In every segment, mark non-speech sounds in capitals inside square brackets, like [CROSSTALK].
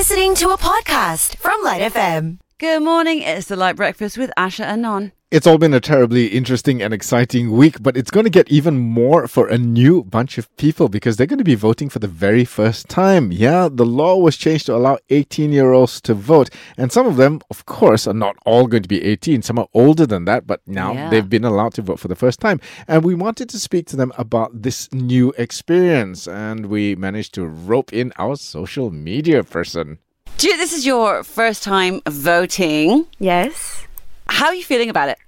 listening to a podcast from Lite FM. Good morning. It's the Lite Breakfast with Asha and Non. It's all been a terribly interesting and exciting week, but it's going to get even more for a new bunch of people because they're going to be voting for the very first time. Yeah, the law was changed to allow 18 year olds to vote. And some of them, of course, are not all going to be 18. Some are older than that, but now Yeah. they've been allowed to vote for the first time. And we wanted to speak to them about this new experience. And we managed to rope in our social media person. Jude, this is your first time voting. Yes. How are you feeling about it?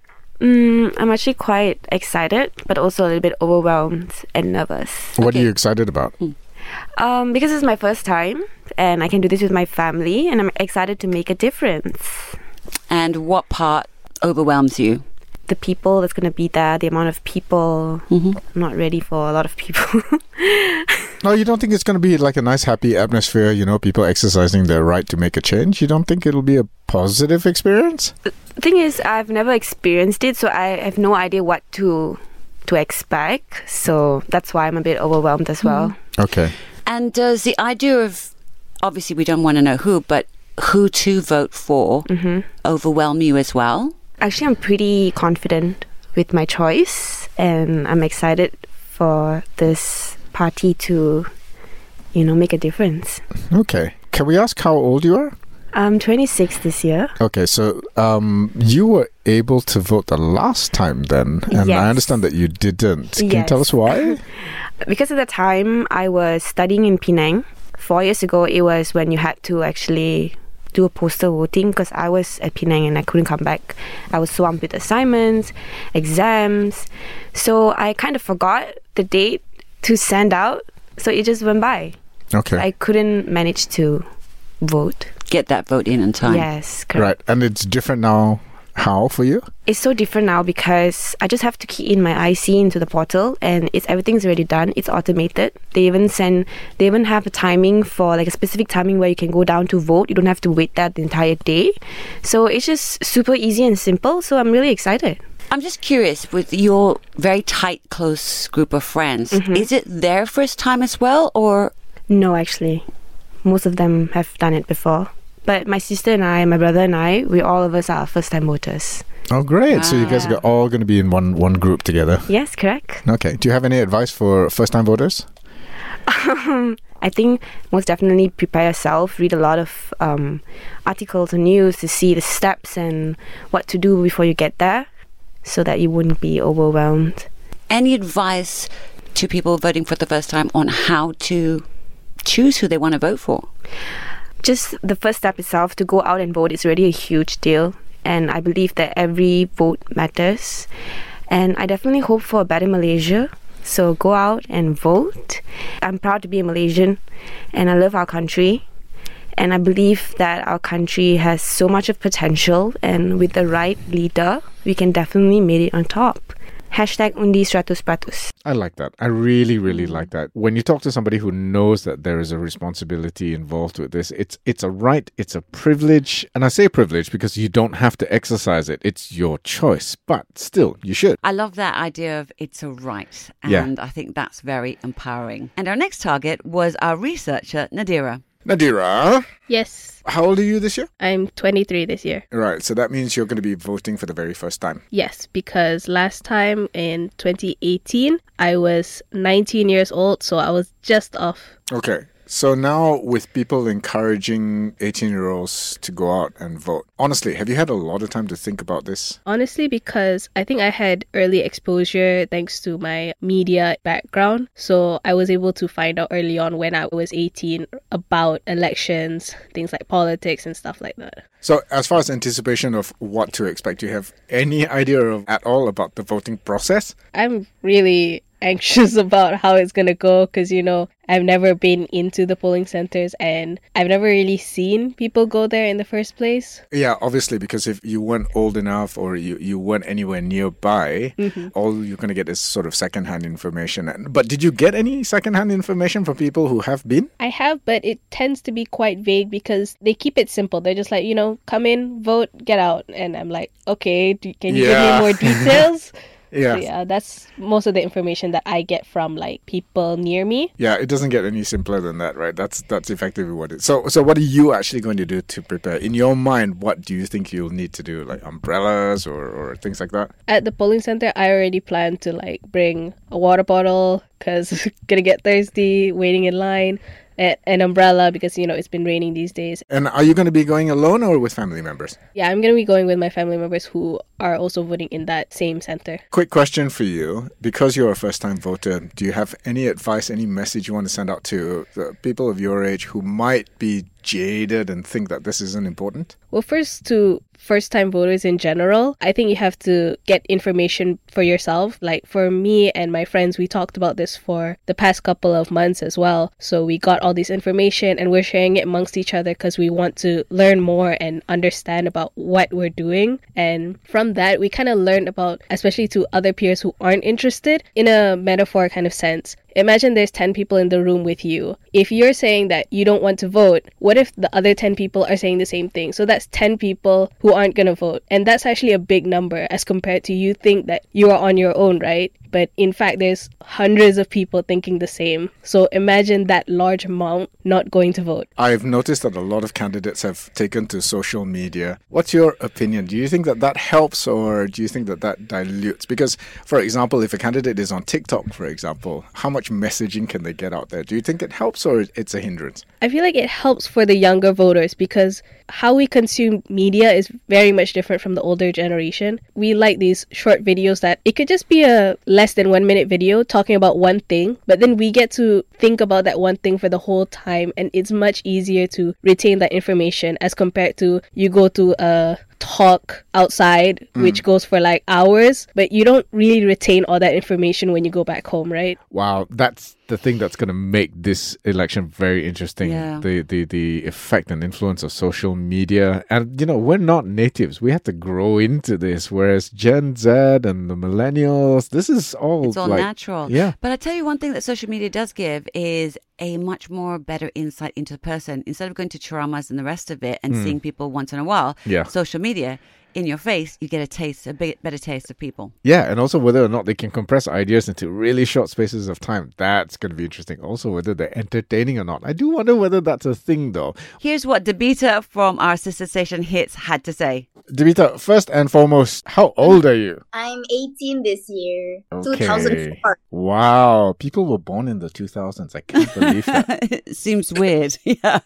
Mm, I'm actually quite excited, but also a little bit overwhelmed and nervous. What are you excited about? Um, because it's my first time, and I can do this with my family, and I'm excited to make a difference. And what part overwhelms you? The people that's going to be there, the amount of people. I'm not ready for a lot of people. [LAUGHS] No, you don't think it's going to be like a nice, happy atmosphere, you know, people exercising their right to make a change? You don't think it'll be a positive experience? The thing is, I've never experienced it, so I have no idea what to to expect. So that's why I'm a bit overwhelmed as well. Mm. Okay. And does the idea of, obviously, we don't want to know who, but who to vote for mm-hmm. overwhelm you as well? Actually, I'm pretty confident with my choice, and I'm excited for this party to, you know, make a difference. Okay. Can we ask how old you are? I'm 26 this year. Okay, so um, you were able to vote the last time then, and Yes. I understand that you didn't. Can you tell us why? [LAUGHS] Because at the time I was studying in Penang. Four years ago, it was when you had to actually do a postal voting because I was at Penang and I couldn't come back. I was swamped with assignments, exams. So I kind of forgot the date to send out. So it just went by. Okay. I couldn't manage to vote. Get that vote in in time. Yes, correct. right, and it's different now. How for you? It's so different now because I just have to key in my IC into the portal and it's everything's already done. It's automated. They even send they even have a timing for like a specific timing where you can go down to vote. You don't have to wait that the entire day. So it's just super easy and simple. So I'm really excited. I'm just curious with your very tight, close group of friends, mm-hmm. is it their first time as well, or No, actually. Most of them have done it before. But my sister and I, my brother and I, we all of us are first time voters. Oh, great! So you guys Ah. are all going to be in one one group together. Yes, correct. Okay. Do you have any advice for first time voters? I think most definitely prepare yourself. Read a lot of um, articles and news to see the steps and what to do before you get there, so that you wouldn't be overwhelmed. any advice to people voting for the first time on how to choose who they want to vote for? Just the first step itself to go out and vote is already a huge deal, and I believe that every vote matters. And I definitely hope for a better Malaysia. So go out and vote. I'm proud to be a Malaysian, and I love our country. And I believe that our country has so much of potential, and with the right leader, we can definitely make it on top. Hashtag undi 100%. I like that. I really, really mm. like that. When you talk to somebody who knows that there is a responsibility involved with this, it's it's a right, it's a privilege, and I say privilege because you don't have to exercise it. It's your choice, but still, you should. I love that idea of it's a right, Yeah. and I think that's very empowering. And our next target was our researcher, Nadira. Nadira, Yes, how old are you this year? I'm 23 this year. Right, so that means you're going to be voting for the very first time. Yes, because last time in 2018, I was 19 years old, so I was just off. Okay. So now with people encouraging 18 year olds to go out and vote, honestly, have you had a lot of time to think about this? Honestly, because I think I had early exposure thanks to my media background. So I was able to find out early on when I was 18 about elections, things like politics and stuff like that. So, as far as anticipation of what to expect, do you have any [LAUGHS] idea of, at all about the voting process? I'm really anxious [LAUGHS] about how it's going to go because, you know, I've never been into the polling centers and I've never really seen people go there in the first place. Yeah, obviously, because if you weren't old enough or you, you weren't anywhere nearby, mm-hmm. all you're going to get is sort of secondhand information. But did you get any secondhand information from people who have been? I have, but it tends to be quite vague because they keep it simple. They're just like, you know, come in, vote, get out. And I'm like, okay, do, can you Yeah. give me more [LAUGHS] details? Yeah. So yeah, that's most of the information that I get from like people near me. Yeah, it doesn't get any simpler than that, right? That's that's effectively what it. So so what are you actually going to do to prepare? In your mind, what do you think you'll need to do? Like umbrellas or, or things like that? At the polling center, I already plan to like bring a water bottle because [LAUGHS] gonna get thirsty waiting in line, an umbrella because you know it's been raining these days. And are you going to be going alone or with family members? Yeah, I'm gonna be going with my family members who are also voting in that same center. Quick question for you. Because you're a first time voter, do you have any advice, any message you want to send out to the people of your age who might be jaded and think that this isn't important? Well, first to first time voters in general, I think you have to get information for yourself. Like for me and my friends, we talked about this for the past couple of months as well. So we got all this information and we're sharing it amongst each other because we want to learn more and understand about what we're doing. And from that, we kind of learned about, especially to other peers who aren't interested, in a metaphor kind of sense. Imagine there's 10 people in the room with you. If you're saying that you don't want to vote, what if the other 10 people are saying the same thing? So that's 10 people who aren't going to vote. And that's actually a big number as compared to you think that you are on your own, right? But in fact, there's hundreds of people thinking the same. So imagine that large amount not going to vote. I've noticed that a lot of candidates have taken to social media. What's your opinion? Do you think that that helps or do you think that that dilutes? Because, for example, if a candidate is on TikTok, for example, how much messaging can they get out there? Do you think it helps or it's a hindrance? I feel like it helps for the younger voters because how we consume media is very much different from the older generation. We like these short videos that it could just be a less than one minute video talking about one thing, but then we get to think about that one thing for the whole time, and it's much easier to retain that information as compared to you go to a talk outside, mm. which goes for like hours, but you don't really retain all that information when you go back home, right? Wow, that's the thing that's going to make this election very interesting. Yeah. The, the the effect and influence of social media, and you know, we're not natives. We have to grow into this. Whereas Gen Z and the millennials, this is all It's all like, natural. Yeah. But I tell you one thing that social media does give is a much more better insight into the person. Instead of going to ceramahs and the rest of it and hmm. seeing people once in a while. Yeah. social media in your face, you get a taste, a bit better taste of people. Yeah, and also whether or not they can compress ideas into really short spaces of time. That's going to be interesting. Also, whether they're entertaining or not. I do wonder whether that's a thing, though. Here's what Devita from our sister station Hitz had to say. Devita, first and foremost, how old are you? I'm 18 this year. Okay. 2004. Wow, people were born in the 2000s. I can't believe that. it [LAUGHS] seems weird. [LAUGHS] yeah.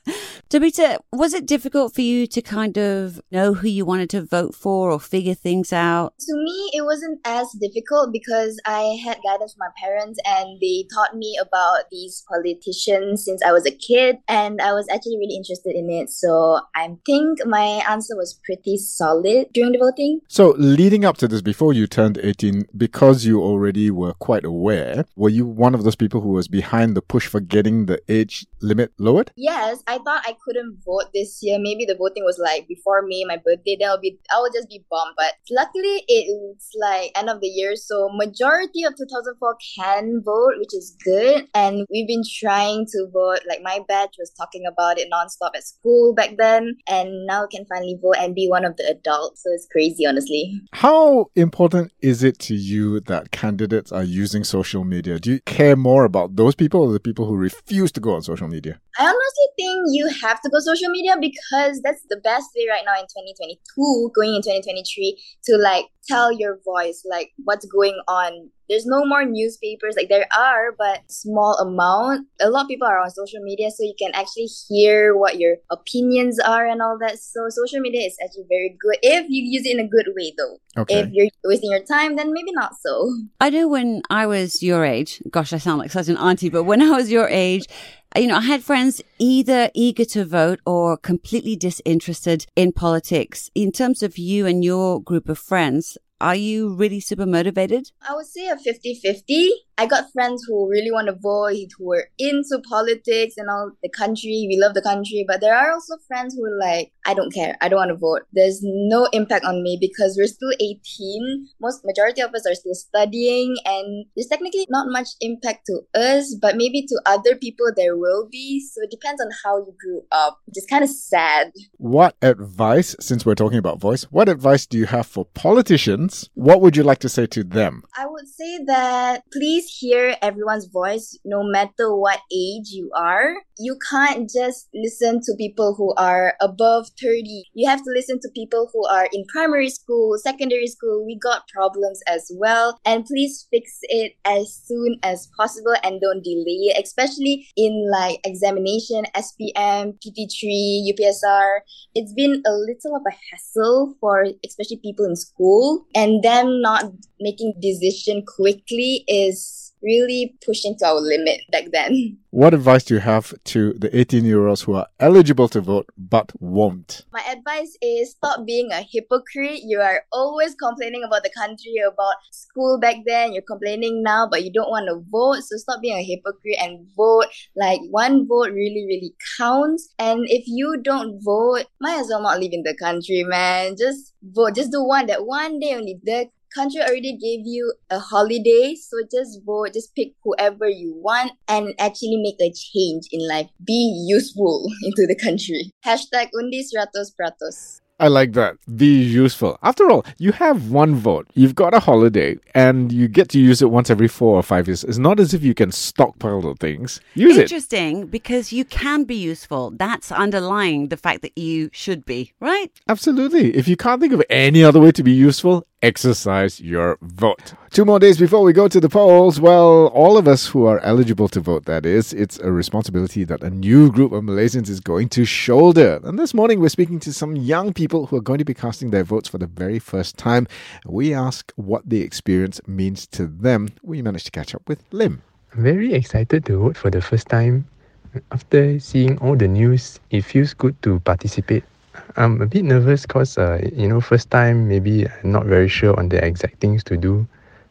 Devita, was it difficult for you to kind of know who you wanted to vote for or figure things out? To me, it wasn't as difficult because I had guidance from my parents and they taught me about these politicians since I was a kid and I was actually really interested in it. So I think my answer was pretty solid during the voting. So, leading up to this, before you turned 18, because you already were quite aware, were you one of those people who was behind the push for getting the age limit lowered? Yes, I thought I couldn't vote this year. Maybe the voting was like before me, my birthday. Then I'll be, I will just be bummed. But luckily, it's like end of the year, so majority of 2004 can vote, which is good. And we've been trying to vote. Like my batch was talking about it nonstop at school back then, and now can finally vote and be one of the adults. So it's crazy, honestly. How important is it to you that candidates are using social media? Do you care more about those people or the people who refuse to go on social media? I honestly think you have to go social media because that's the best way right now in 2022, going in 2023, to like tell your voice, like what's going on. There's no more newspapers, like there are, but small amount. A lot of people are on social media, so you can actually hear what your opinions are and all that. So social media is actually very good if you use it in a good way, though. Okay. If you're wasting your time, then maybe not so. [LAUGHS] I know when I was your age, gosh, I sound like such an auntie, but when I was your age, uh, you know, I had friends either eager to vote or completely disinterested in politics. In terms of you and your group of friends, are you really super motivated? I would say a 50 50. I got friends who really want to vote, who are into politics and all the country. We love the country. But there are also friends who are like, I don't care. I don't want to vote. There's no impact on me because we're still 18. Most majority of us are still studying and there's technically not much impact to us, but maybe to other people there will be. So it depends on how you grew up, which is kind of sad. What advice, since we're talking about voice, what advice do you have for politicians. What would you like to say to them? I would say that please hear everyone's voice no matter what age you are. You can't just listen to people who are above 30. You have to listen to people who are in primary school, secondary school. We got problems as well. And please fix it as soon as possible and don't delay it, especially in like examination, SPM, PT3, UPSR. It's been a little of a hassle for especially people in school and them not making decision quickly is really pushing to our limit back then. [LAUGHS] What advice do you have to the 18 year olds who are eligible to vote but won't? My advice is stop being a hypocrite. You are always complaining about the country, about school back then. You're complaining now, but you don't want to vote. So stop being a hypocrite and vote. Like one vote really, really counts. And if you don't vote, might as well not live in the country, man. Just vote. Just do one. That one day only. The country already gave you a holiday, so just vote, just pick whoever you want and actually make a change in life. Be useful [LAUGHS] into the country. Hashtag undi seratus peratus. I like that. Be useful. After all, you have one vote. You've got a holiday and you get to use it once every four or five years. It's not as if you can stockpile the things. Use it. Interesting because you can be useful. That's underlying the fact that you should be, right? Absolutely. If you can't think of any other way to be useful, exercise your vote. Two more days before we go to the polls. Well, all of us who are eligible to vote, that is, it's a responsibility that a new group of Malaysians is going to shoulder. And this morning, we're speaking to some young people who are going to be casting their votes for the very first time. We ask what the experience means to them. We managed to catch up with Lim. I'm very excited to vote for the first time. After seeing all the news, it feels good to participate. I'm a bit nervous because, uh, you know, first time, maybe I'm not very sure on the exact things to do.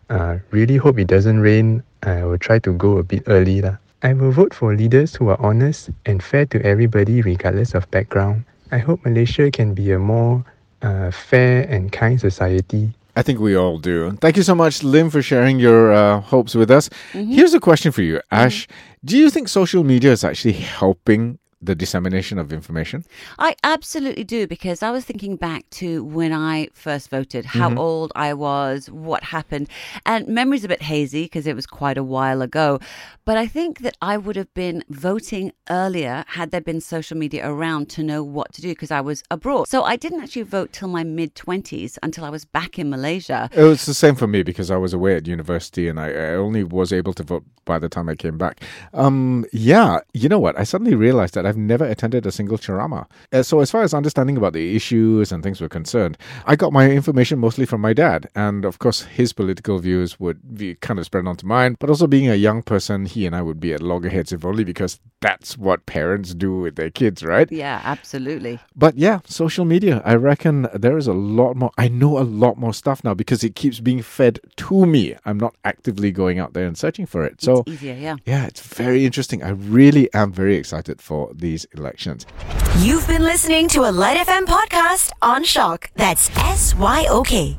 Uh, really hope it doesn't rain. I will try to go a bit early. Lah. I will vote for leaders who are honest and fair to everybody regardless of background. I hope Malaysia can be a more uh, fair and kind society. I think we all do. Thank you so much, Lim, for sharing your uh, hopes with us. Here's a question for you, Ash. Do you think social media is actually helping the dissemination of information? I absolutely do because I was thinking back to when I first voted, how old I was, what happened, and memory's a bit hazy because it was quite a while ago. But I think that I would have been voting earlier had there been social media around to know what to do because I was abroad. So I didn't actually vote till my mid 20s until I was back in Malaysia. It was the same for me because I was away at university and I, I only was able to vote by the time I came back. Um, yeah, you know what? I suddenly realized that I've never attended a single ceramah. Uh, so, as far as understanding about the issues and things were concerned, I got my information mostly from my dad. And of course, his political views would be kind of spread onto mine. But also, being a young person, he and I would be at loggerheads if only because that's what parents do with their kids, right? Yeah, absolutely. But yeah, social media, I reckon there is a lot more. I know a lot more stuff now because it keeps being fed to me. I'm not actively going out there and searching for it. So, it's easier, yeah. yeah, it's very interesting. I really am very excited for these elections. You've been listening to a Lite FM podcast on SYOK. That's S Y O K.